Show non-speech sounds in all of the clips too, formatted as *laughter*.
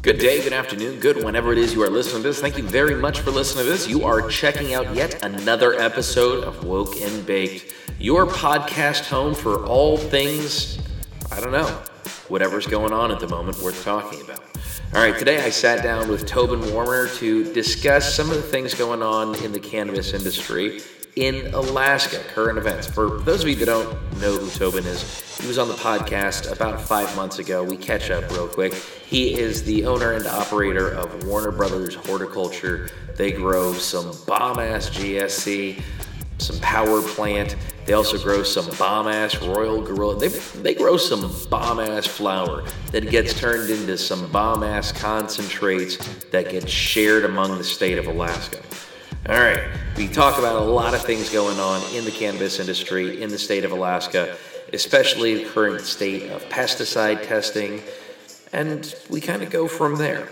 Good day, good afternoon, good whenever it is you are listening to this. Thank you very much for listening to this. You are checking out yet another episode of Woke and Baked, your podcast home for all things, I don't know, whatever's going on at the moment worth talking about. All right, today I sat down with Tobin Warner to discuss some of the things going on in the cannabis industry in Alaska, current events. For those of you that don't know who Tobin is, he was on the podcast about five months ago. We catch up real quick. He is the owner and operator of Warner Brothers Horticulture. They grow some bomb ass GSC, some power plant. They also grow some bomb ass Royal Gorilla. They, they grow some bomb ass flower that gets turned into some bomb ass concentrates that get shared among the state of Alaska. All right, we talk about a lot of things going on in the cannabis industry in the state of Alaska, especially the current state of pesticide testing, and we kind of go from there.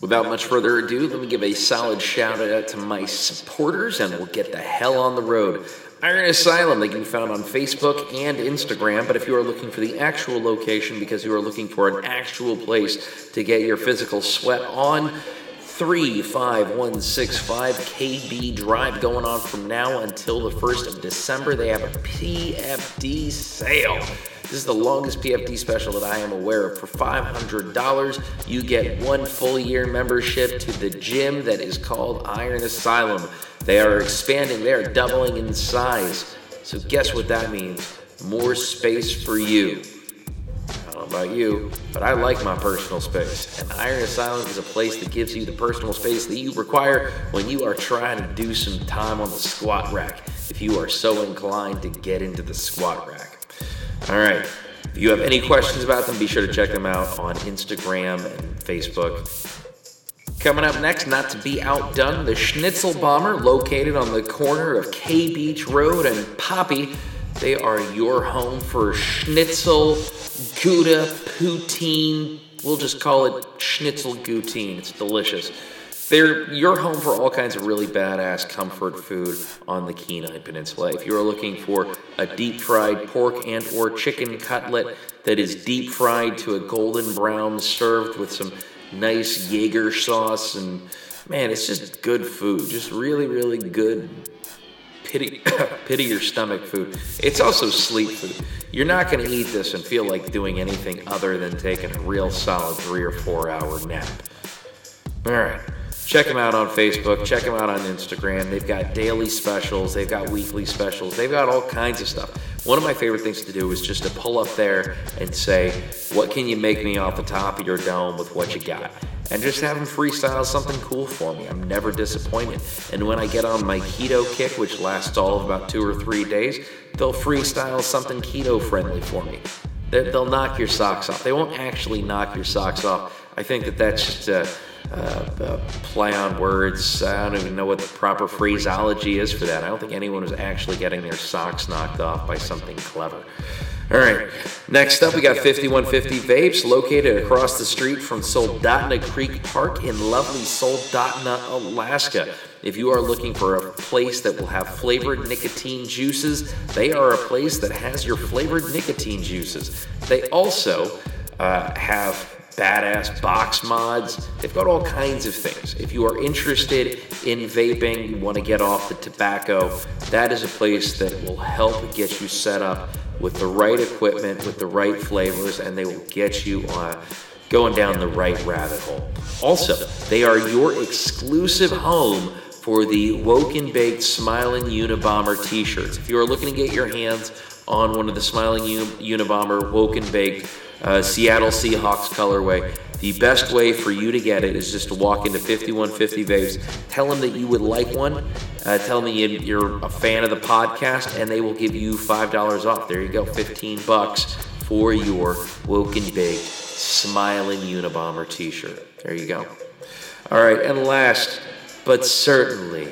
Without much further ado, let me give a solid shout out to my supporters, and we'll get the hell on the road. Iron Asylum, they can be found on Facebook and Instagram. But if you are looking for the actual location because you are looking for an actual place to get your physical sweat on, 35165 KB Drive going on from now until the 1st of December. They have a PFD sale. This is the longest PFD special that I am aware of. For $500, you get one full year membership to the gym that is called Iron Asylum. They are expanding, they are doubling in size. So, guess what that means? More space for you about you, but I like my personal space. And Iron Asylum is a place that gives you the personal space that you require when you are trying to do some time on the squat rack, if you are so inclined to get into the squat rack. All right. If you have any questions about them, be sure to check them out on Instagram and Facebook. Coming up next, not to be outdone, the Schnitzel Bomber, located on the corner of K Beach Road and Poppy. They are your home for schnitzel, Gouda, poutine. We'll just call it schnitzel goutine. It's delicious. They're your home for all kinds of really badass comfort food on the Kenai Peninsula. If you are looking for a deep fried pork and or chicken cutlet that is deep fried to a golden brown served with some nice Jaeger sauce and man, it's just good food. Just really, really good pity, *coughs* pity your stomach food. It's also sleep food. You're not going to eat this and feel like doing anything other than taking a real solid three or four hour nap. All right. Check them out on Facebook. Check them out on Instagram. They've got daily specials. They've got weekly specials. They've got all kinds of stuff. One of my favorite things to do is just to pull up there and say, What can you make me off the top of your dome with what you got? And just have them freestyle something cool for me. I'm never disappointed. And when I get on my keto kick, which lasts all of about two or three days, they'll freestyle something keto friendly for me. They'll knock your socks off. They won't actually knock your socks off. I think that that's just a, a, a play on words. I don't even know what the proper phraseology is for that. I don't think anyone is actually getting their socks knocked off by something clever. All right. Next up, we got 5150 Vapes located across the street from Soldotna Creek Park in lovely Soldotna, Alaska. If you are looking for a place that will have flavored nicotine juices, they are a place that has your flavored nicotine juices. They also uh, have badass box mods. They've got all kinds of things. If you are interested in vaping, you want to get off the tobacco, that is a place that will help get you set up with the right equipment, with the right flavors, and they will get you on going down the right rabbit hole. Also, they are your exclusive home for the Woke and Baked Smiling Unabomber t shirts. If you are looking to get your hands on one of the Smiling Unabomber Woke and Baked uh, Seattle Seahawks colorway, the best way for you to get it is just to walk into 5150 Vapes, tell them that you would like one, uh, tell them you're a fan of the podcast, and they will give you $5 off. There you go, 15 bucks for your Woke and Baked Smiling Unabomber t shirt. There you go. All right, and last but certainly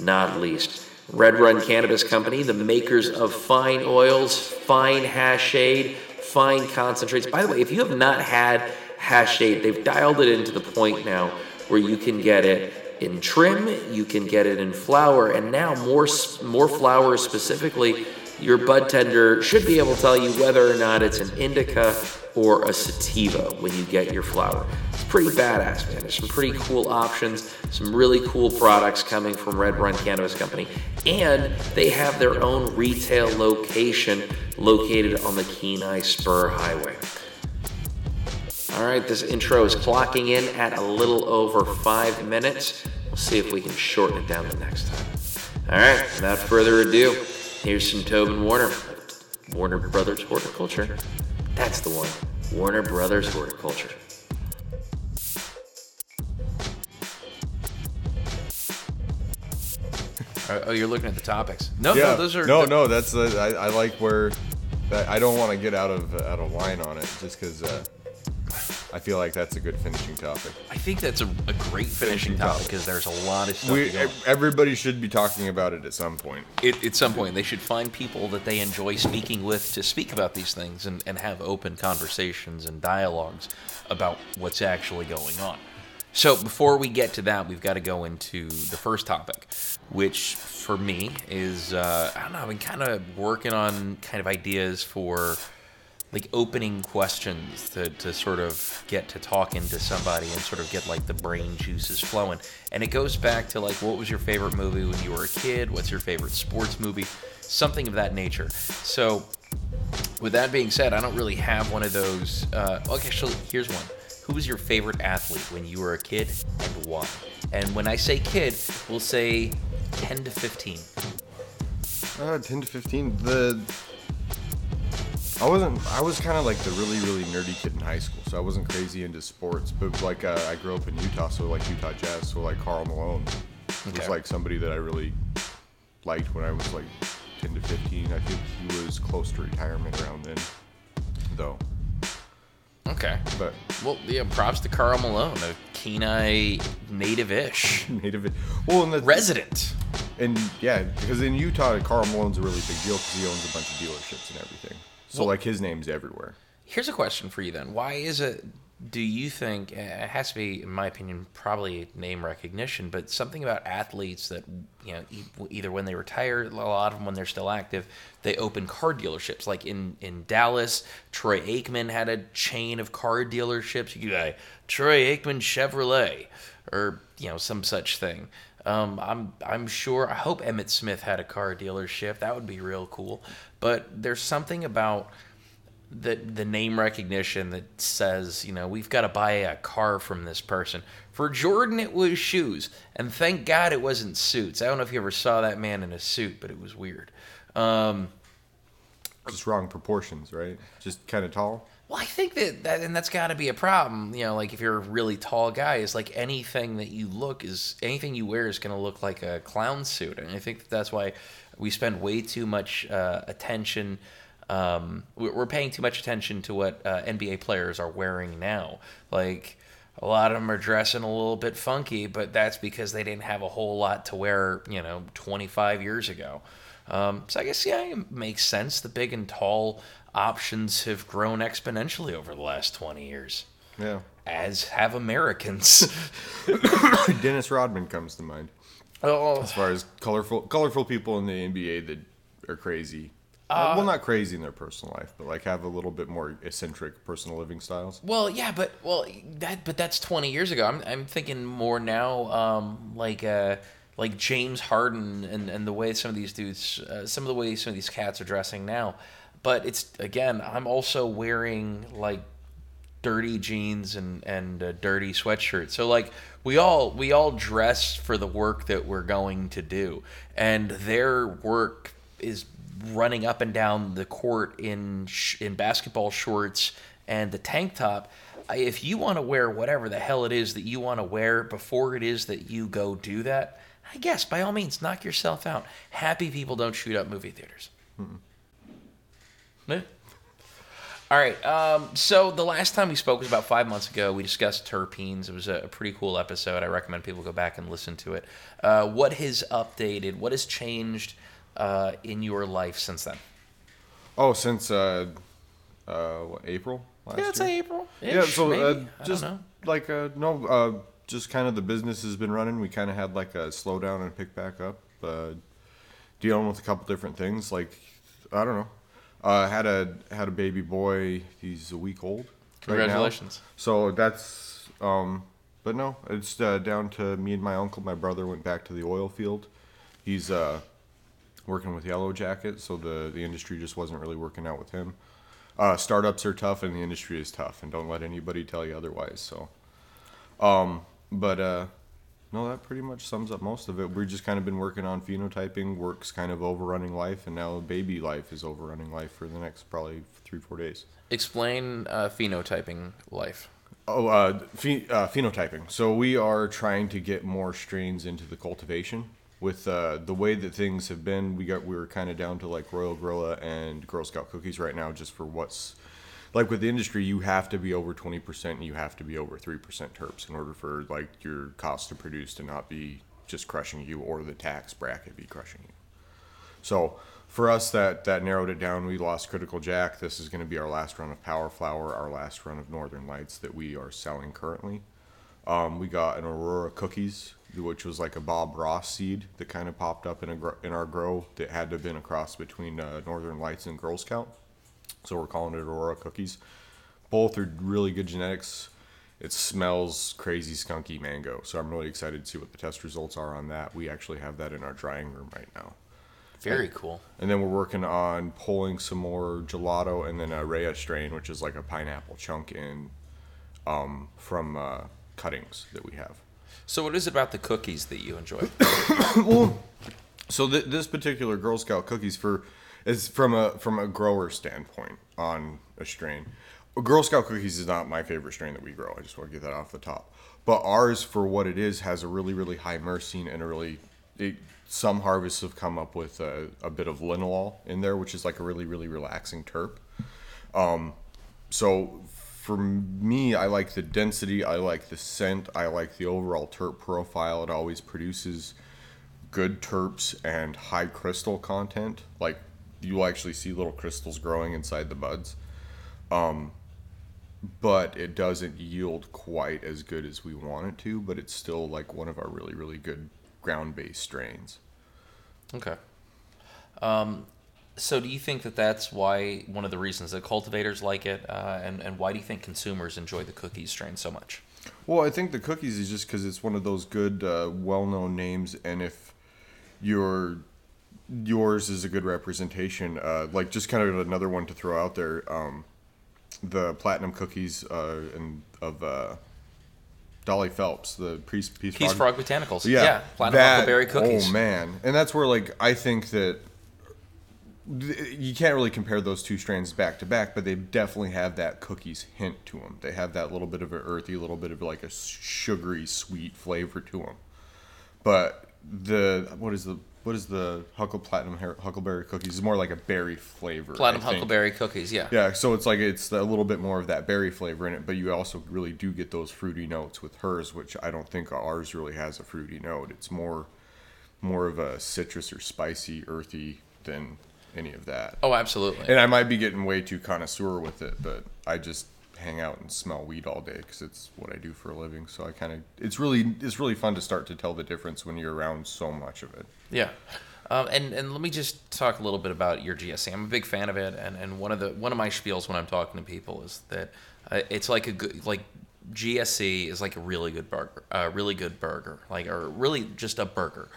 not least, Red Run Cannabis Company, the makers of fine oils, fine hashade, fine concentrates. By the way, if you have not had hash hashade. They've dialed it into the point now where you can get it in trim, you can get it in flower, and now more more flowers specifically. your bud tender should be able to tell you whether or not it's an indica or a sativa when you get your flower. Pretty badass, man. There's some pretty cool options, some really cool products coming from Red Run Cannabis Company, and they have their own retail location located on the Kenai Spur Highway. All right, this intro is clocking in at a little over five minutes. We'll see if we can shorten it down the next time. All right, without further ado, here's some Tobin Warner. Warner Brothers Horticulture. That's the one. Warner Brothers Horticulture. Oh, you're looking at the topics. No, yeah. no, those are no, the- no. That's uh, I, I like where that, I don't want to get out of out of line on it just because uh, I feel like that's a good finishing topic. I think that's a, a great finishing topic because there's a lot of stuff. We everybody should be talking about it at some point. It, at some point, they should find people that they enjoy speaking with to speak about these things and, and have open conversations and dialogues about what's actually going on. So, before we get to that, we've got to go into the first topic, which for me is uh, I don't know, I've been kind of working on kind of ideas for like opening questions to, to sort of get to talking to somebody and sort of get like the brain juices flowing. And it goes back to like what was your favorite movie when you were a kid? What's your favorite sports movie? Something of that nature. So with that being said, I don't really have one of those. Uh, okay, actually, here's one. Who was your favorite athlete when you were a kid and why? And when I say kid, we'll say 10 to 15. Uh, ten to fifteen. The I wasn't. I was kind of like the really really nerdy kid in high school, so I wasn't crazy into sports. But like uh, I grew up in Utah, so like Utah Jazz, so like Karl Malone Okay. was like somebody that I really liked when I was like ten to fifteen. I think he was close to retirement around then, though. Okay. But Well, yeah, props to Karl Malone, a Kenai native-ish *laughs* native. Well, and the resident. And yeah, because in Utah, Karl Malone's a really big deal because he owns a bunch of dealerships and everything. So Well- like his name's everywhere. Here's a question for you then. Why is it, do you think, it has to be, in my opinion, probably name recognition, but something about athletes that, you know, either when they retire, a lot of them when they're still active, they open car dealerships. Like in, in Dallas, Troy Aikman had a chain of car dealerships. You could buy Troy Aikman Chevrolet or, you know, some such thing. Um, I'm I'm sure. I hope Emmitt Smith had a car dealership. That would be real cool. But there's something about the the name recognition that says, you know, we've got to buy a car from this person. For Jordan, it was shoes, and thank God it wasn't suits. I don't know if you ever saw that man in a suit, but it was weird. Um, Just wrong proportions, right? Just kind of tall. well, I think that, that and that's got to be a problem. You know, like if you're a really tall guy, it's like anything that you look is anything you wear is going to look like a clown suit, and I think that that's why we spend way too much uh, attention. Um, we're we're paying too much attention to what uh, NBA players are wearing now. Like a lot of them are dressing a little bit funky, but that's because they didn't have a whole lot to wear, you know, 25 years ago. Um, so I guess yeah, it makes sense. The big and tall options have grown exponentially over the last 20 years, Yeah. as have Americans. *laughs* Dennis Rodman comes to mind oh, as far as colorful colorful people in the NBA that are crazy. Uh, well, not crazy in their personal life, but like have a little bit more eccentric personal living styles. Well, yeah, but well, that but that's twenty years ago. I'm I'm thinking more now, um, like uh, like James Harden and and the way some of these dudes, uh, some of the way some of these cats are dressing now. But it's again, I'm also wearing like dirty jeans and and a dirty sweatshirt. So like we all we all dress for the work that we're going to do, and their work is running up and down the court in sh- in basketball shorts and the tank top. If you want to wear whatever the hell it is that you want to wear before it is that you go do that, I guess by all means knock yourself out. Happy people don't shoot up movie theaters. Yeah. All right. Um, so the last time we spoke was about five months ago. We discussed terpenes. It was a, a pretty cool episode. I recommend people go back and listen to it. Uh, what has updated? What has changed uh, in your life since then? Oh, since uh, uh, what, April last Yeah, it's year. April. yeah, so uh, I just don't know. like uh, no, uh, just kind of the business has been running. We kind of had like a slowdown and pick back up, uh, dealing with a couple different things. Like I don't know. Uh, had a had a baby boy. He's a week old. right. Congratulations. So that's um, but no, it's uh, down to me and my uncle. My brother went back to the oil field. He's uh, working with Yellow Jacket, so the the industry just wasn't really working out with him. Uh, startups are tough, and the industry is tough, and don't let anybody tell you otherwise. So, um, but uh, no, that pretty much sums up most of it. We've just kind of been working on phenotyping. Work's kind of overrunning life, and now baby life is overrunning life for the next probably three four days. Explain uh, phenotyping life. Oh, uh, phe- uh, phenotyping. So we are trying to get more strains into the cultivation. With uh, the way that things have been, we got we were kind of down to like Royal Gorilla and Girl Scout cookies right now, just for what's like with the industry. You have to be over twenty percent, and you have to be over three percent terps in order for like your cost to produce to not be just crushing you or the tax bracket be crushing you. So for us, that that narrowed it down. We lost Critical Jack. This is going to be our last run of Power Flower, our last run of Northern Lights that we are selling currently. Um, we got an Aurora Cookies, which was like a Bob Ross seed that kind of popped up in a gro- in our grow that had to have been a cross between uh, Northern Lights and Girl Scout. So we're calling it Aurora Cookies. Both are really good genetics. It smells crazy skunky mango. So I'm really excited to see what the test results are on that. We actually have that in our drying room right now. Very cool. And then we're working on pulling some more gelato and then a Rea strain, which is like a pineapple chunk in um, from uh, cuttings that we have. So, what is about the cookies that you enjoy? *coughs* Well, so th- this particular Girl Scout cookies for is from a from a grower standpoint on a strain. Girl Scout cookies is not my favorite strain that we grow. I just want to get that off the top. But ours, for what it is, has a really really high myrcene and a really. It, some harvests have come up with a, a bit of linalool in there, which is like a really really relaxing terp. Um, so for me, I like the density, I like the scent, I like the overall terp profile. It always produces good terps and high crystal content. Like you'll actually see little crystals growing inside the buds. Um, but it doesn't yield quite as good as we want it to, but it's still like one of our really, really good ground based strains. Okay. Um, so, do you think that that's why one of the reasons that cultivators like it, uh, and and why do you think consumers enjoy the cookies strain so much? Well, I think the cookies is just because it's one of those good, uh, well-known names, and if your yours is a good representation, uh, like just kind of another one to throw out there, um, the platinum cookies uh, and of uh, Dolly Phelps, the Peace Peace, Peace Frog Botanicals. yeah, Yeah, platinum that- huckleberry cookies. Oh man, and that's where like I think that th- you can't really compare those two strains back to back, but they definitely have that cookies hint to them. They have that little bit of an earthy, little bit of like a sugary, sweet flavor to them. But the what is the what is the Huckle Platinum Huckleberry cookies? It's more like a berry flavor. Platinum huckleberry cookies. Yeah. Yeah, so it's like it's a little bit more of that berry flavor in it, but you also really do get those fruity notes with hers, which I don't think ours really has a fruity note. It's more more of a citrus or spicy, earthy than any of that. Oh, absolutely. And I might be getting way too connoisseur with it, but I just hang out and smell weed all day because it's what I do for a living. So I kind of it's really it's really fun to start to tell the difference when you're around so much of it. Yeah. Um, and, and let me just talk a little bit about your GSC. I'm a big fan of it, and, and one of the one of my spiels when I'm talking to people is that uh, it's like a good like GSC is like a really good burger, a really good burger, like or really just a burger.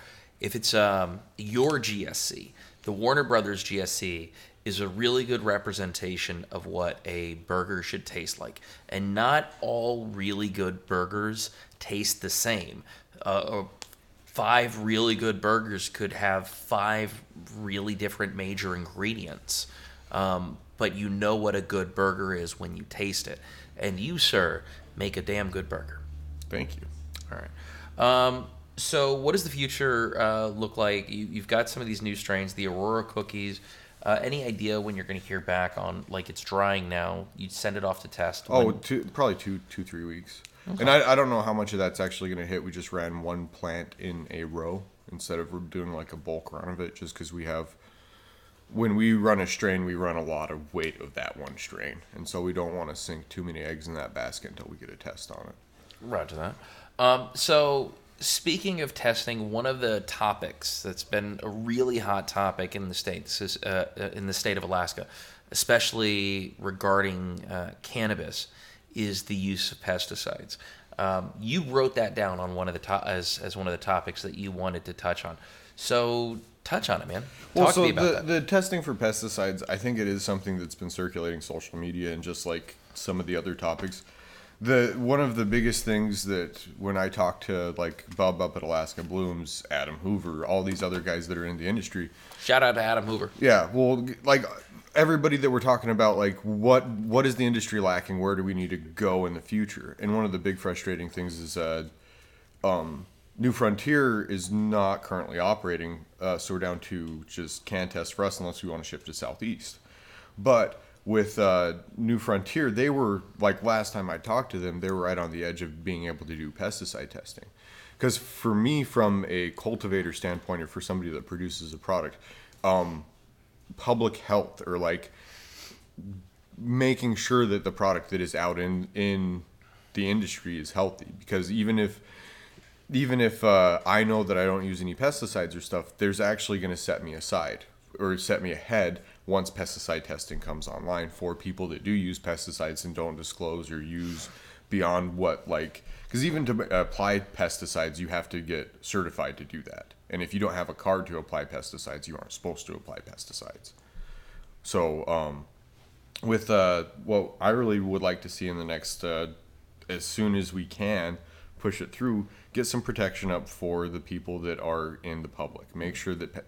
If it's um, your GSC, the Warner Brothers GSC is a really good representation of what a burger should taste like, and not all really good burgers taste the same. Uh, five really good burgers could have five really different major ingredients. Um, but you know what a good burger is when you taste it. And you, sir, make a damn good burger. Thank you. All right. Um, so, what does the future uh, look like? You, you've got some of these new strains, the Aurora cookies. Uh, any idea when you're going to hear back on like it's drying now? You send it off to test. Oh, when- two, probably two, two, three weeks. And I, I don't know how much of that's actually going to hit. We just ran one plant in a row instead of doing like a bulk run of it, just because we have. When we run a strain, we run a lot of weight of that one strain, and so we don't want to sink too many eggs in that basket until we get a test on it. Right to that. Um, so Speaking of testing, one of the topics that's been a really hot topic in the states is, uh, uh, in the state of Alaska, especially regarding uh, cannabis, is the use of pesticides. Um, you wrote that down on one of the to- as as one of the topics that you wanted to touch on. So touch on it, man. Talk Well, to so me about the, the testing for pesticides, I think it is something that's been circulating social media and just like some of the other topics. The one of the biggest things that when I talk to like Bob up at Alaska Blooms, Adam Hoover, all these other guys that are in the industry, Shout out to Adam Hoover. yeah, well, like everybody that we're talking about, like what what is the industry lacking? Where do we need to go in the future? And one of the big frustrating things is, uh, um, New Frontier is not currently operating, uh, so we're down to just CannTest for us unless we want to shift to Southeast. But with uh, New Frontier, they were like last time I talked to them, they were right on the edge of being able to do pesticide testing. Because for me, from a cultivator standpoint, or for somebody that produces a product, um, public health or like making sure that the product that is out in in the industry is healthy. Because even if even if uh, I know that I don't use any pesticides or stuff, there's actually going to set me aside or set me ahead once pesticide testing comes online for people that do use pesticides and don't disclose or use beyond what like because even to apply pesticides you have to get certified to do that and if you don't have a card to apply pesticides you aren't supposed to apply pesticides so um, with uh, what I really would like to see in the next, uh, as soon as we can, push it through, get some protection up for the people that are in the public. Make sure that, pe-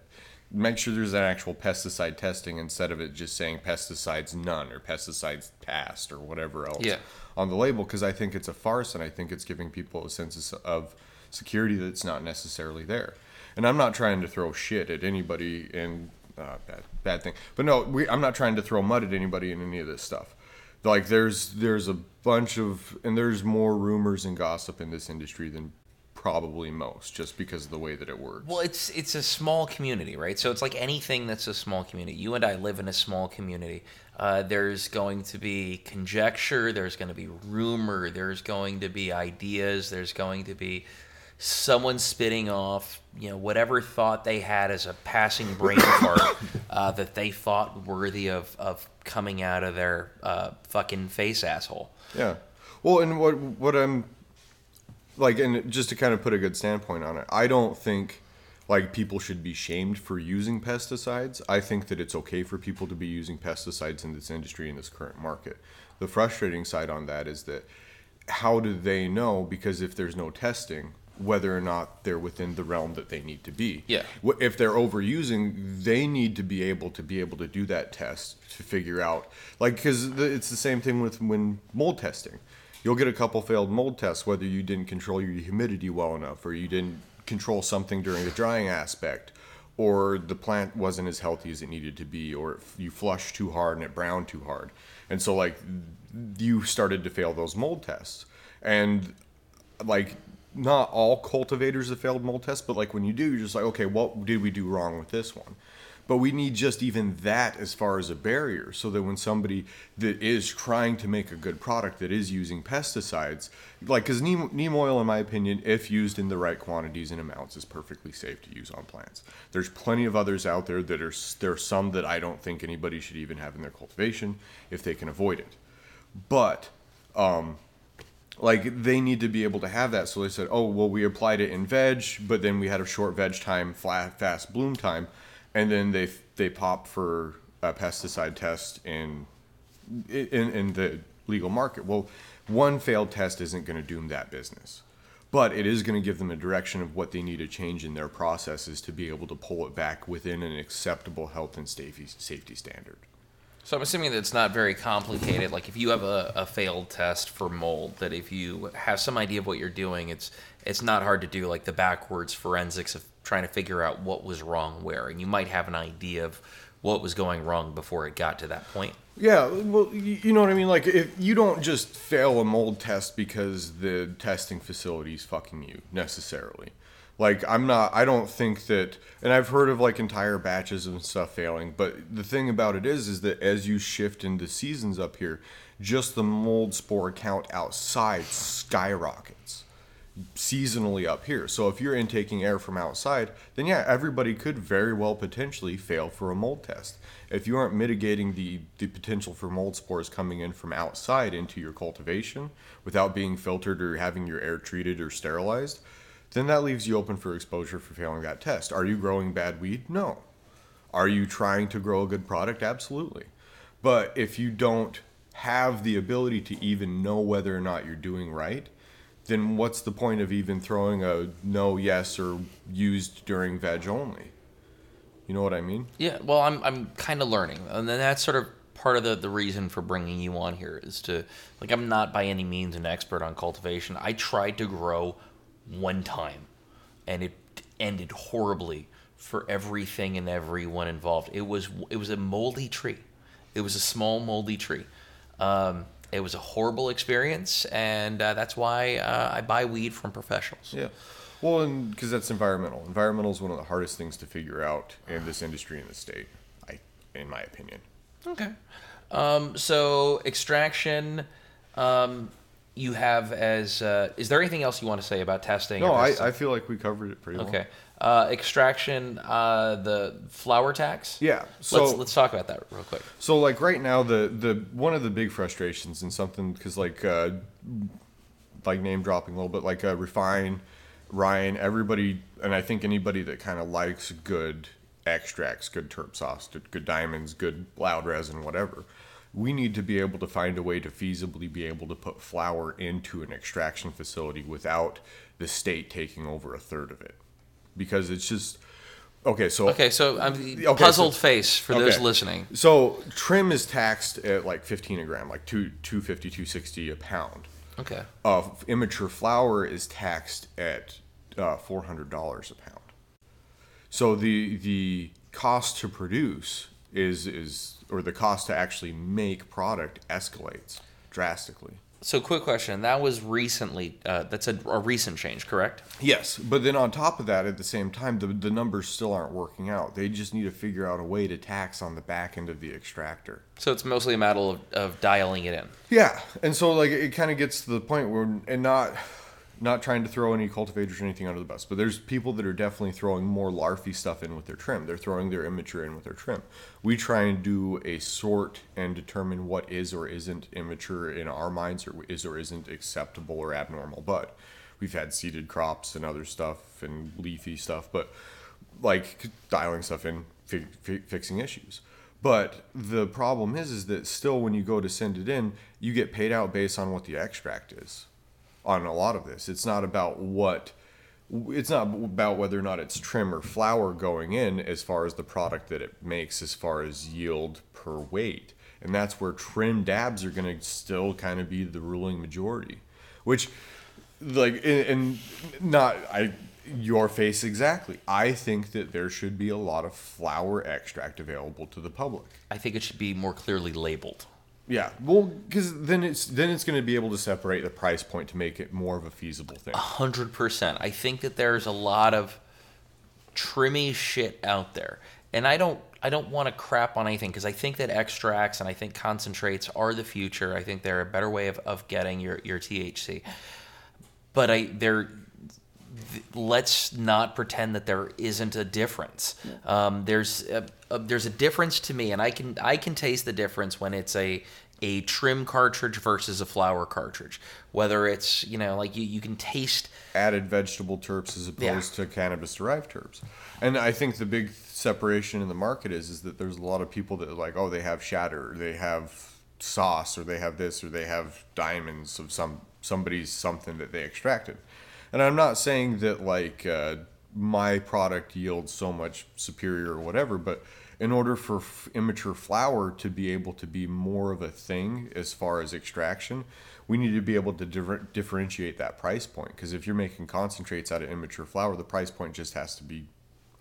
make sure there's an actual pesticide testing instead of it just saying pesticides none or pesticides passed or whatever else Yeah. on the label. Because I think it's a farce and I think it's giving people a sense of- security that's not necessarily there. And I'm not trying to throw shit at anybody and uh, bad bad thing. But no, we, I'm not trying to throw mud at anybody in any of this stuff. Like there's there's a bunch of and there's more rumors and gossip in this industry than probably most, just because of the way that it works. Well, it's it's a small community, right? So it's like anything that's a small community. You and I live in a small community. Uh, there's going to be conjecture. There's going to be rumor. There's going to be ideas. There's going to be someone spitting off, you know, whatever thought they had as a passing brain *coughs* fart uh, that they thought worthy of of coming out of their uh, fucking face asshole. Yeah. Well, and what what I'm like, and just to kind of put a good standpoint on it, I don't think like people should be shamed for using pesticides. I think that it's okay for people to be using pesticides in this industry in this current market. The frustrating side on that is that how do they know? Because if there's no testing, whether or not they're within the realm that they need to be. Yeah. If they're overusing, they need to be able to be able to do that test to figure out, like, because it's the same thing with when mold testing. You'll get a couple failed mold tests, whether you didn't control your humidity well enough, or you didn't control something during the drying aspect, or the plant wasn't as healthy as it needed to be, or you flushed too hard and it browned too hard. And so, like, you started to fail those mold tests. And, like, not all cultivators have failed mold tests, but like when you do, you're just like, okay, what did we do wrong with this one? But we need just even that as far as a barrier, so that when somebody that is trying to make a good product that is using pesticides, like because neem, neem oil, in my opinion, if used in the right quantities and amounts, is perfectly safe to use on plants. There's plenty of others out there that are there are some that I don't think anybody should even have in their cultivation if they can avoid it. But um, like they need to be able to have that. So they said, oh well, we applied it in veg, but then we had a short veg time, flat, fast bloom time, and then they they pop for a pesticide test in in, in the legal market. Well, one failed test isn't going to doom that business, but it is going to give them a direction of what they need to change in their processes to be able to pull it back within an acceptable health and safety safety standard. So I'm assuming that it's not very complicated. Like if you have a, a failed test for mold, that if you have some idea of what you're doing, it's it's not hard to do like the backwards forensics of trying to figure out what was wrong where, and you might have an idea of what was going wrong before it got to that point. Yeah, well, you know what I mean. Like, if you don't just fail a mold test because the testing facility's fucking you necessarily. Like, I'm not. I don't think that. And I've heard of like entire batches and stuff failing. But the thing about it is, is that as you shift into seasons up here, just the mold spore count outside skyrockets. Seasonally up here. So if you're intaking air from outside, then yeah, everybody could very well potentially fail for a mold test. If you aren't mitigating the, the potential for mold spores coming in from outside into your cultivation without being filtered or having your air treated or sterilized, then that leaves you open for exposure for failing that test. Are you growing bad weed? No. Are you trying to grow a good product? Absolutely. But if you don't have the ability to even know whether or not you're doing right, then what's the point of even throwing a no, yes, or used during veg only? You know what I mean? Yeah, well, I'm I'm kind of learning, and then that's sort of part of the the reason for bringing you on here is to like I'm not by any means an expert on cultivation. I tried to grow one time, and it ended horribly for everything and everyone involved. It was it was a moldy tree. It was a small moldy tree. Um, it was a horrible experience, and uh, that's why uh, I buy weed from professionals. Yeah. Well, and because that's environmental. Environmental is one of the hardest things to figure out in this industry in the state, I, in my opinion. Okay. Um, so extraction, um, you have as. Uh, is there anything else you want to say about testing? No, I, I feel like we covered it pretty well. Okay. Uh, extraction, uh, the flower tax. Yeah, so- let's let's talk about that real quick. So like right now, the the one of the big frustrations and something because like uh, like name dropping a little bit, like uh, refine, Ryan, everybody, and I think anybody that kind of likes good extracts, good terp sauce, good, good diamonds, good loud resin, whatever. We need to be able to find a way to feasibly be able to put flower into an extraction facility without the state taking over a third of it, because it's just okay. So Okay, so I'm so- puzzled face for those listening. So trim is taxed at like 15 a gram, like two 250, 260 a pound. Okay. Uh, immature flower is taxed at uh, $400 a pound. So the the cost to produce is is or the cost to actually make product escalates drastically. So quick question. That was recently. Uh, that's a, a recent change, correct? Yes, but then on top of that, at the same time, the, the numbers still aren't working out. They just need to figure out a way to tax on the back end of the extractor. So it's mostly a matter of, of dialing it in. Yeah, and so like it kind of gets to the point where, and not, not trying to throw any cultivators or anything under the bus, but there's people that are definitely throwing more larfy stuff in with their trim. They're throwing their immature in with their trim. We try and do a sort and determine what is or isn't immature in our minds, or is or isn't acceptable or abnormal. But we've had seeded crops and other stuff and leafy stuff, but like dialing stuff in, fi- fi- fixing issues. But the problem is, is that still when you go to send it in, you get paid out based on what the extract is. On a lot of this, it's not about what, it's not about whether or not it's trim or flower going in as far as the product that it makes, as far as yield per weight, and that's where trim dabs are going to still kind of be the ruling majority, which like and, not I your face exactly. I think that there should be a lot of flower extract available to the public. I think it should be more clearly labeled. Yeah, well, because then it's then it's going to be able to separate the price point to make it more of a feasible thing. hundred percent. I think that there's a lot of trimmy shit out there, and I don't I don't want to crap on anything because I think that extracts and I think concentrates are the future. I think they're a better way of, of getting your your THC, but I they're th- let's not pretend that there isn't a difference. Um, there's a, a, there's a difference to me, and I can I can taste the difference when it's a a trim cartridge versus a flower cartridge. Whether it's you know like you, you can taste Added vegetable terps as opposed to cannabis derived terps, and I think the big separation in the market is is that there's a lot of people that are like, oh, they have shatter, or they have sauce, or they have this, or they have diamonds of some somebody's something that they extracted. And I'm not saying that like uh, my product yields so much superior or whatever, but in order for f- immature flower to be able to be more of a thing as far as extraction, we need to be able to differ- differentiate that price point. Because if you're making concentrates out of immature flower, the price point just has to be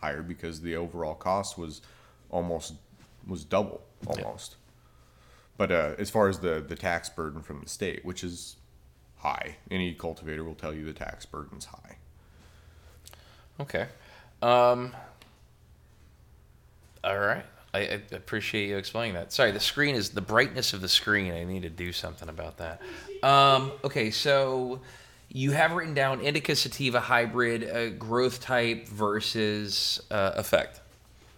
higher because the overall cost was almost was double almost. But uh, as far as the the tax burden from the state, which is high, any cultivator will tell you the tax burden's high. Okay. Um, all right. I, I appreciate you explaining that. Sorry, the screen is the brightness of the screen. I need to do something about that. Um, okay, so you have written down indica sativa hybrid uh, growth type versus uh, effect.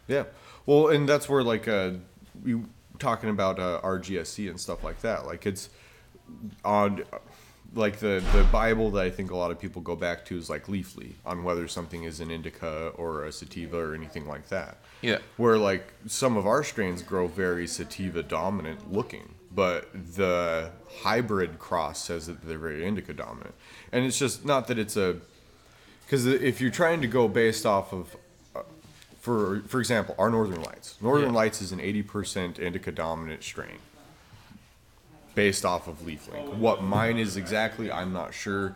Yeah. Well, and that's where like uh, we talking about uh, RGSC and stuff like that. Like it's on like the the Bible that I think a lot of people go back to is like Leafly on whether something is an indica or a sativa or anything like that. Yeah. Where like some of our strains grow very sativa dominant looking, but the hybrid cross says that they're very indica dominant. And it's just not that it's a because if you're trying to go based off of uh, for for example, our Northern Lights. Northern Yeah. Lights is an 80% indica dominant strain based off of LeafLink. What mine is exactly, I'm not sure.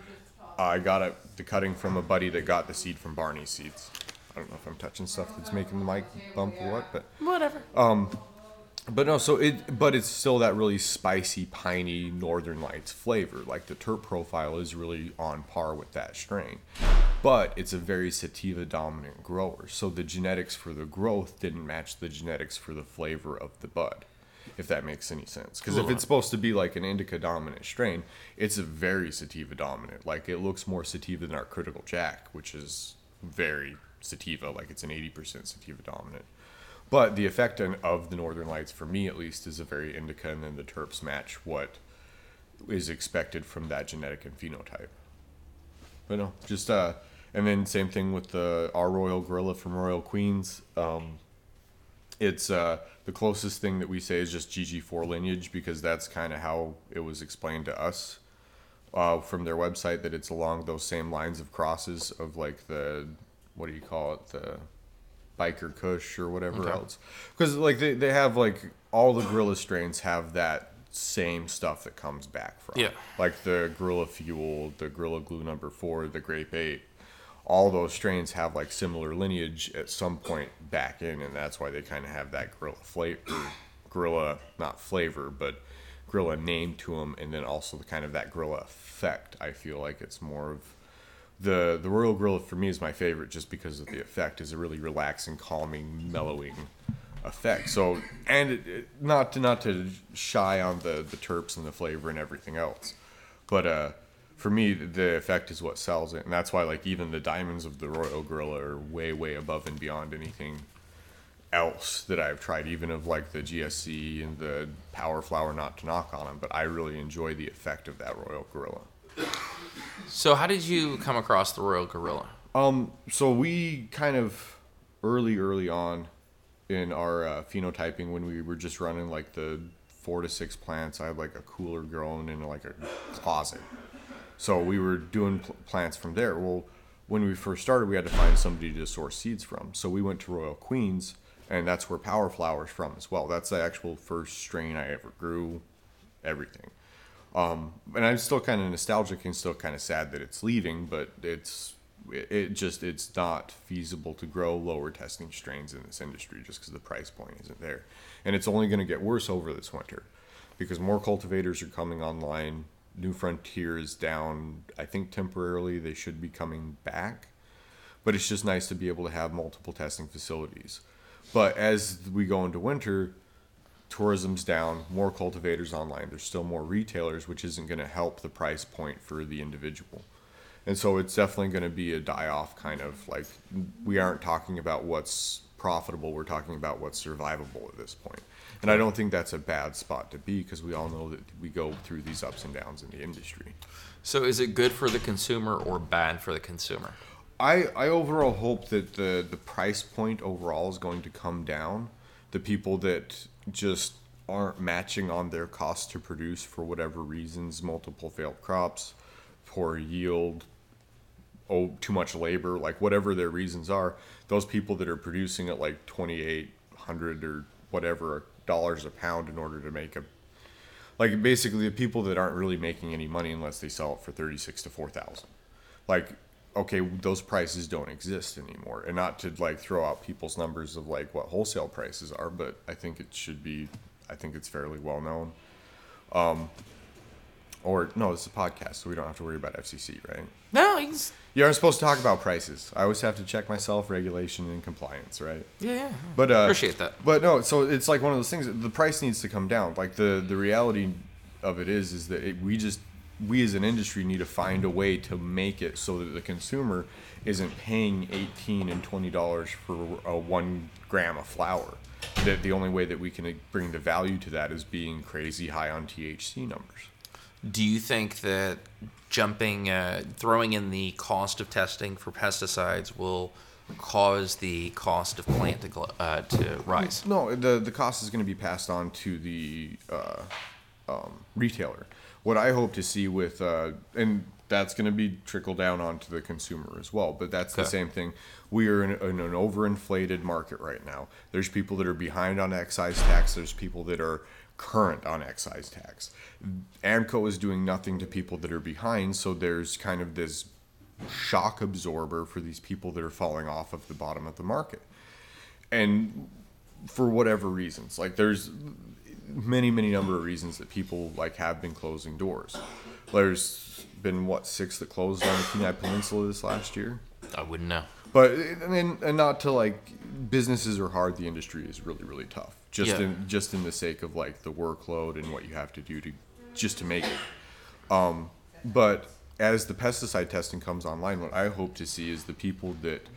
I got it, the cutting from a buddy that got the seed from Barney Seeds. I don't know if I'm touching stuff that's making the mic bump or what, but Whatever. Um, but no, so it but it's still that really spicy, piney Northern Lights flavor. Like the terp profile is really on par with that strain. But it's a very sativa dominant grower. So the genetics for the growth didn't match the genetics for the flavor of the bud. If that makes any sense. Because if it's supposed to be like an indica dominant strain, it's a very sativa dominant. Like it looks more sativa than our critical jack, which is very sativa, like it's an 80% sativa dominant. But the effect of the Northern Lights, for me at least, is a very indica, and then the terps match what is expected from that genetic and phenotype. But no, just uh, and then same thing with the our Royal Gorilla from Royal Queens. Um, it's uh, the closest thing that we say is just GG4 lineage because that's kind of how it was explained to us uh, from their website that it's along those same lines of crosses of like the what do you call it the biker kush or whatever Okay. else because like they, they have like all the gorilla strains have that same stuff that comes back from Yeah. like the gorilla fuel the gorilla glue number four the grape eight all those strains have like similar lineage at some point back in and that's why they kind of have that gorilla flavor gorilla not flavor but gorilla name to them and then also the kind of that gorilla effect i feel like it's more of the the royal gorilla for me is my favorite just because of the effect is a really relaxing calming mellowing effect. So and it, it, not to not to shy on the the terps and the flavor and everything else but uh for me the effect is what sells it and that's why like even the diamonds of the royal gorilla are way way above and beyond anything else that I've tried, even of like the GSC and the Power Flower, not to knock on them, but I really enjoy the effect of that Royal Gorilla. So, how did you come across the Royal Gorilla? Um, so we kind of early, early on in our uh, phenotyping when we were just running like the four to six plants, I had like a cooler grown in like a closet. So we were doing pl- plants from there. Well, when we first started, we had to find somebody to source seeds from. So we went to Royal Queens, and that's where Power Flower's from as well. That's the actual first strain I ever grew, everything. Um, and I'm still kind of nostalgic and still kind of sad that it's leaving, but it's it, just it's not feasible to grow lower testing strains in this industry just because the price point isn't there, and it's only going to get worse over this winter because more cultivators are coming online. New Frontier is down, I think temporarily. They should be coming back, but it's just nice to be able to have multiple testing facilities. But as we go into winter, tourism's down, more cultivators online. There's still more retailers, which isn't going to help the price point for the individual. And so it's definitely going to be a die off kind of like we aren't talking about what's profitable, we're talking about what's survivable at this point. And I don't think that's a bad spot to be because we all know that we go through these ups and downs in the industry. So, is it good for the consumer or bad for the consumer? I, I overall hope that the, the price point overall is going to come down. The people that just aren't matching on their cost to produce for whatever reasons, multiple failed crops, poor yield, oh too much labor, like whatever their reasons are, those people that are producing at like twenty eight hundred or whatever dollars a pound in order to make a like basically the people that aren't really making any money unless they sell it for 36 to 4000 like okay those prices don't exist anymore. And not to like throw out people's numbers of like what wholesale prices are but i think it should be i think it's fairly well known. Um or no it's a podcast so we don't have to worry about fcc right No, he's you aren't supposed to talk about prices i always have to check myself regulation and compliance right yeah, yeah. but uh, Appreciate that. But no, so it's like one of those things. The price needs to come down. Like the the reality of it is, is that it, we just we as an industry need to find a way to make it so that the consumer isn't paying 18 and 20 dollars for a one gram of flower that the only way that we can bring the value to that is being crazy high on THC numbers Do you think that jumping, uh, throwing in the cost of testing for pesticides will cause the cost of plant to, gl- uh, to rise? No, the the cost is going to be passed on to the uh, um, retailer. What I hope to see with uh, and that's going to be trickle down onto the consumer as well. But that's the same thing. We are in, in an overinflated market right now. There's people that are behind on excise tax. There's people that are current on excise tax. AMCO is doing nothing to people that are behind. So there's kind of this shock absorber for these people that are falling off of the bottom of the market. And for whatever reasons, like there's many, many number of reasons that people like have been closing doors. There's been what six that closed on the Kenai Peninsula this last year. I wouldn't know. But and, and not to like businesses are hard. The industry is really really tough. Just Yeah. in just in the sake of like the workload and what you have to do to just to make it. Um, but as the pesticide testing comes online, what I hope to see is the people that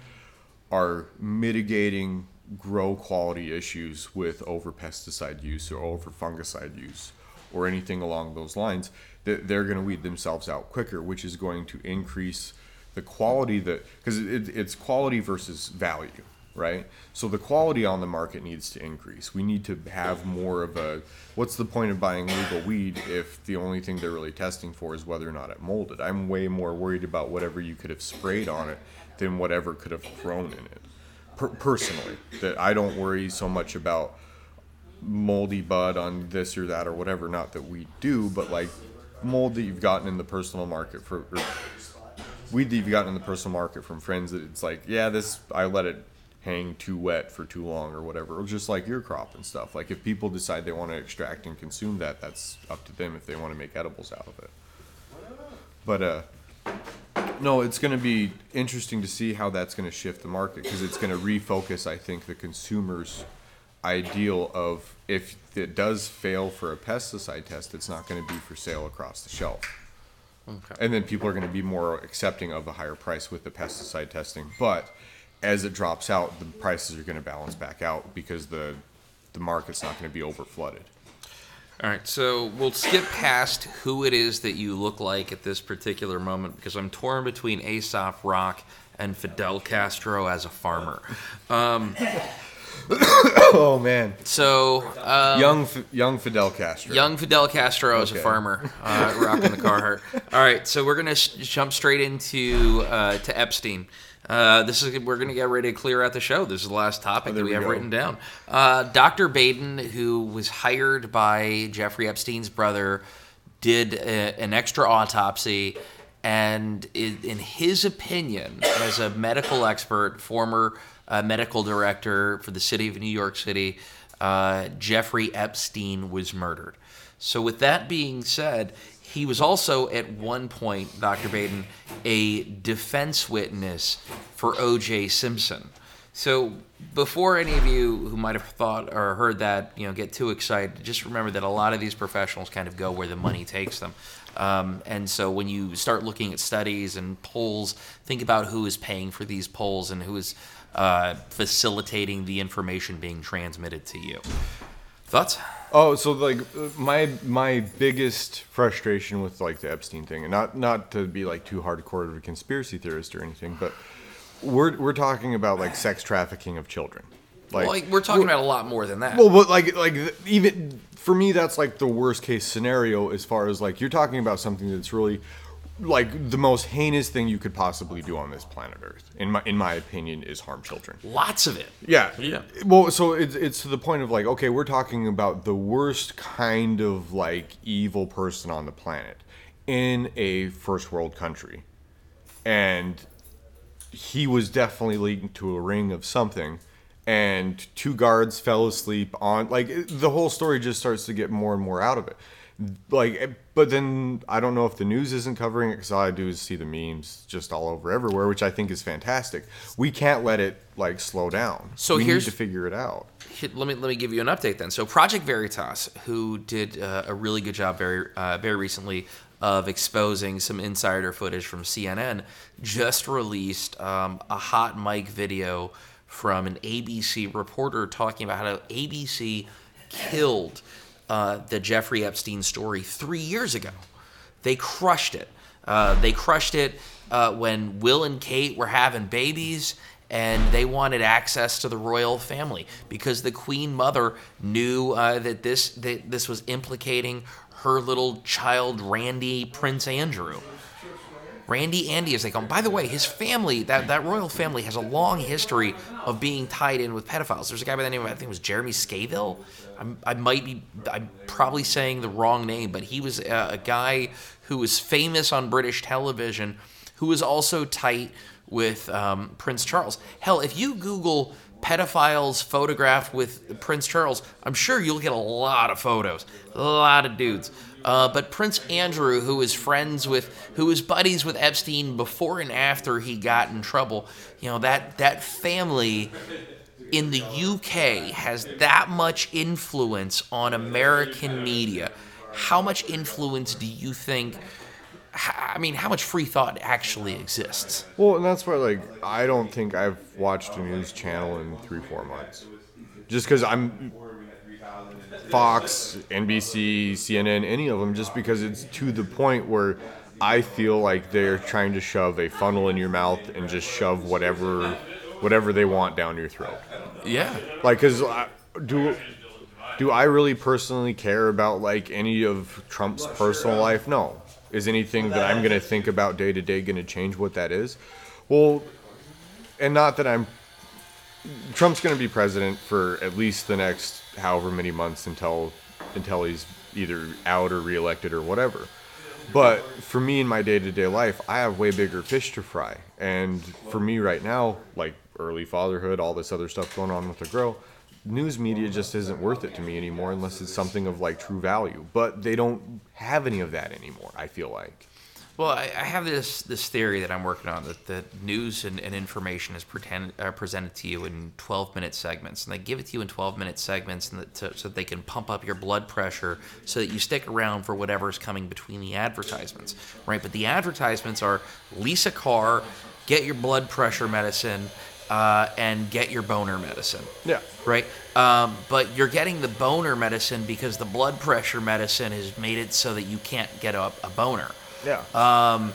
are mitigating grow quality issues with over pesticide use or over fungicide use or anything along those lines that they're going to weed themselves out quicker which is going to increase the quality that because it, it's quality versus value right? So the quality on the market needs to increase. We need to have more of a what's the point of buying legal weed if the only thing they're really testing for is whether or not it molded? I'm way more worried about whatever you could have sprayed on it than whatever could have grown in it. Per- personally that I don't worry so much about moldy bud on this or that or whatever. Not that we do, but like mold that you've gotten in the personal market for or weed that you've gotten in the personal market from friends that it's like, yeah, this I let it hang too wet for too long or whatever. Or just like your crop and stuff. Like if people decide they want to extract and consume that, that's up to them if they want to make edibles out of it. But uh no, it's going to be interesting to see how that's going to shift the market because it's going to refocus, I think, the consumer's ideal of if it does fail for a pesticide test, it's not going to be for sale across the shelf. Okay. And then people are going to be more accepting of a higher price with the pesticide testing. But as it drops out, the prices are going to balance back out because the the market's not going to be over flooded. All right, so we'll skip past who it is that you look like at this particular moment because I'm torn between Aesop Rock and Fidel Castro as a farmer. Um, *coughs* Oh man, so, uh, young F- young Fidel Castro. young Fidel Castro as a farmer, uh, rocking the Carhartt. *laughs* All right, so we're gonna sh- jump straight into uh, to Epstein. Uh, this is we're gonna get ready to clear out the show. This is the last topic Oh, that we, we have go. written down. Uh, Dr. Baden, who was hired by Jeffrey Epstein's brother, did a, an extra autopsy, and in, in his opinion, as a medical expert, former uh, medical director for the city of New York City, uh, Jeffrey Epstein was murdered. So, with that being said, he was also at one point, Dr. Baden, a defense witness for O.J. Simpson. So before any of you who might have thought or heard that, you know, get too excited, just remember that a lot of these professionals kind of go where the money takes them. Um, and so when you start looking at studies and polls, think about who is paying for these polls and who is uh, facilitating the information being transmitted to you. Thoughts? Oh, so like my my biggest frustration with like the Epstein thing, and not not to be like too hardcore of a conspiracy theorist or anything, but we're we're talking about like sex trafficking of children. Like, Well, like, we're talking about a lot more than that. well, but like like even for me, that's like the worst case scenario as far as like you're talking about something that's really like the most heinous thing you could possibly do on this planet Earth, in my in my opinion, is harm children. Lots of it. Yeah. Yeah. Well, so it's it's to the point of like, okay, we're talking about the worst kind of like evil person on the planet in a first world country. And he was definitely leading to a ring of something and two guards fell asleep on like the whole story just starts to get more and more out of it like but then i don't know if the news isn't covering it because all i do is see the memes just all over everywhere which i think is fantastic. We can't let it like slow down. So we here's- need to figure it out. Here- let me let me give you an update then. So Project Veritas, who did uh, a really good job very uh, very recently of exposing some insider footage from CNN, just released um, a hot mic video from an ABC reporter talking about how ABC killed uh, the Jeffrey Epstein story three years ago. They crushed it. Uh, they crushed it uh, when Will and Kate were having babies and they wanted access to the royal family because the queen mother knew uh, that this that this was implicating her little child Randy Prince Andrew. Randy Andy, as they call him. By the way, his family, that, that royal family, has a long history of being tied in with pedophiles. There's a guy by the name of, I think it was Jeremy Scaville. I'm, i might be, I'm probably saying the wrong name, but he was a, a guy who was famous on British television, who was also tight with um, Prince Charles. Hell, if you Google pedophiles photographed with Prince Charles, I'm sure you'll get a lot of photos, a lot of dudes. Uh, but Prince Andrew, who was friends with, who was buddies with Epstein before and after he got in trouble, you know that that family in the UK has that much influence on American media. How much influence do you think? I mean, how much free thought actually exists? Well, and that's why, like, I don't think I've watched a news channel in three, four months. Just because I'm Fox, NBC, CNN, any of them, just because it's to the point where I feel like they're trying to shove a funnel in your mouth and just shove whatever, whatever they want down your throat. Yeah. Like, cause do do I really personally care about like any of Trump's personal life? No. Is anything that I'm gonna think about day to day gonna change what that is? Well, and not that I'm. Trump's gonna be president for at least the next however many months until until he's either out or reelected or whatever. But for me in my day to day life, I have way bigger fish to fry. And for me right now, like early fatherhood, all this other stuff going on with the girl, news media just isn't worth it to me anymore unless it's something of like true value. But they don't have any of that anymore, I feel like. Well, I, I have this this theory that I'm working on that the news and, and information is pretend, uh, presented to you in 12 minute segments, and they give it to you in 12 minute segments, and that, to, so that they can pump up your blood pressure, so that you stick around for whatever's coming between the advertisements, right? But the advertisements are lease a car, get your blood pressure medicine, uh, and get your boner medicine. Yeah. Right? Um, but you're getting the boner medicine because the blood pressure medicine has made it so that you can't get a, a boner. Yeah. Um,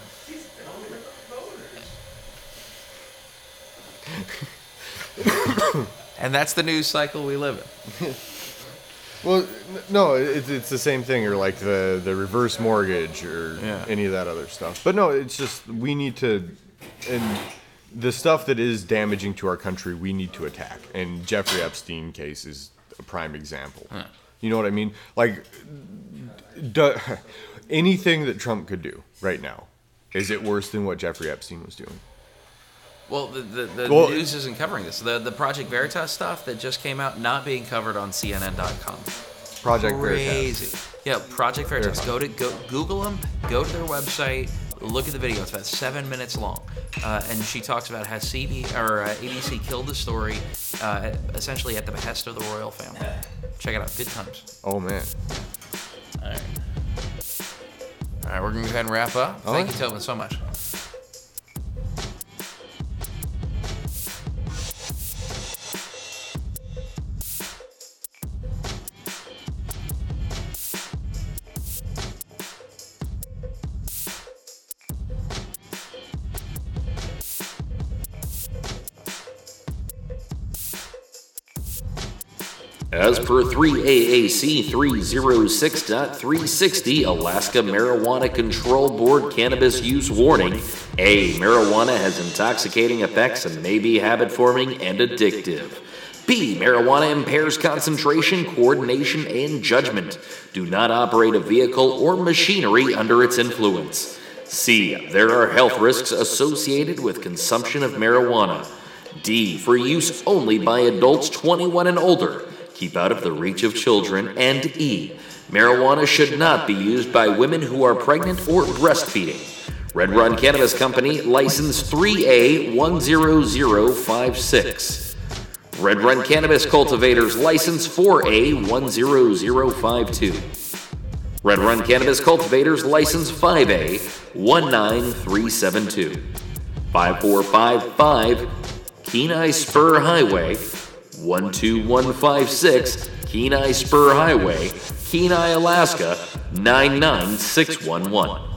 and that's the news cycle we live in. *laughs* Well, no, it's, it's the same thing, or like the, the reverse mortgage, or Yeah. any of that other stuff. But no, it's just we need to, and the stuff that is damaging to our country, we need to attack. And Jeffrey Epstein case is a prime example. You know what I mean? Like, do, anything that Trump could do right now, is it worse than what Jeffrey Epstein was doing? Well, the, the, the Well- news isn't covering this. The, the Project Veritas stuff that just came out, not being covered on CNN.com. Project Crazy. Veritas. Yeah, Project Veritas. Veritas. Go to go Google them. Go to their website. Look at the video. It's about seven minutes long, uh, and she talks about how CD or uh, ABC killed the story, uh, essentially at the behest of the royal family. Check it out. Good times. Oh man. All right. All right, we're gonna go ahead and wrap up. Thank right. you, Tobin, so much. As per 3AAC 306.360 Alaska Marijuana Control Board Cannabis Use Warning, A. Marijuana has intoxicating effects and may be habit forming and addictive. B. Marijuana impairs concentration, coordination, and judgment. Do not operate a vehicle or machinery under its influence. C. There are health risks associated with consumption of marijuana. D. For use only by adults 21 and older. Keep out of the reach of children. And E. Marijuana should not be used by women who are pregnant or breastfeeding. Red Run Cannabis Company, license 3A10056. Red Run Cannabis Cultivators, license 4A10052. Red Run Cannabis Cultivators License 5A 19372. 5455 Kenai Spur Highway 12156 Kenai Spur Highway, Kenai, Alaska 99611.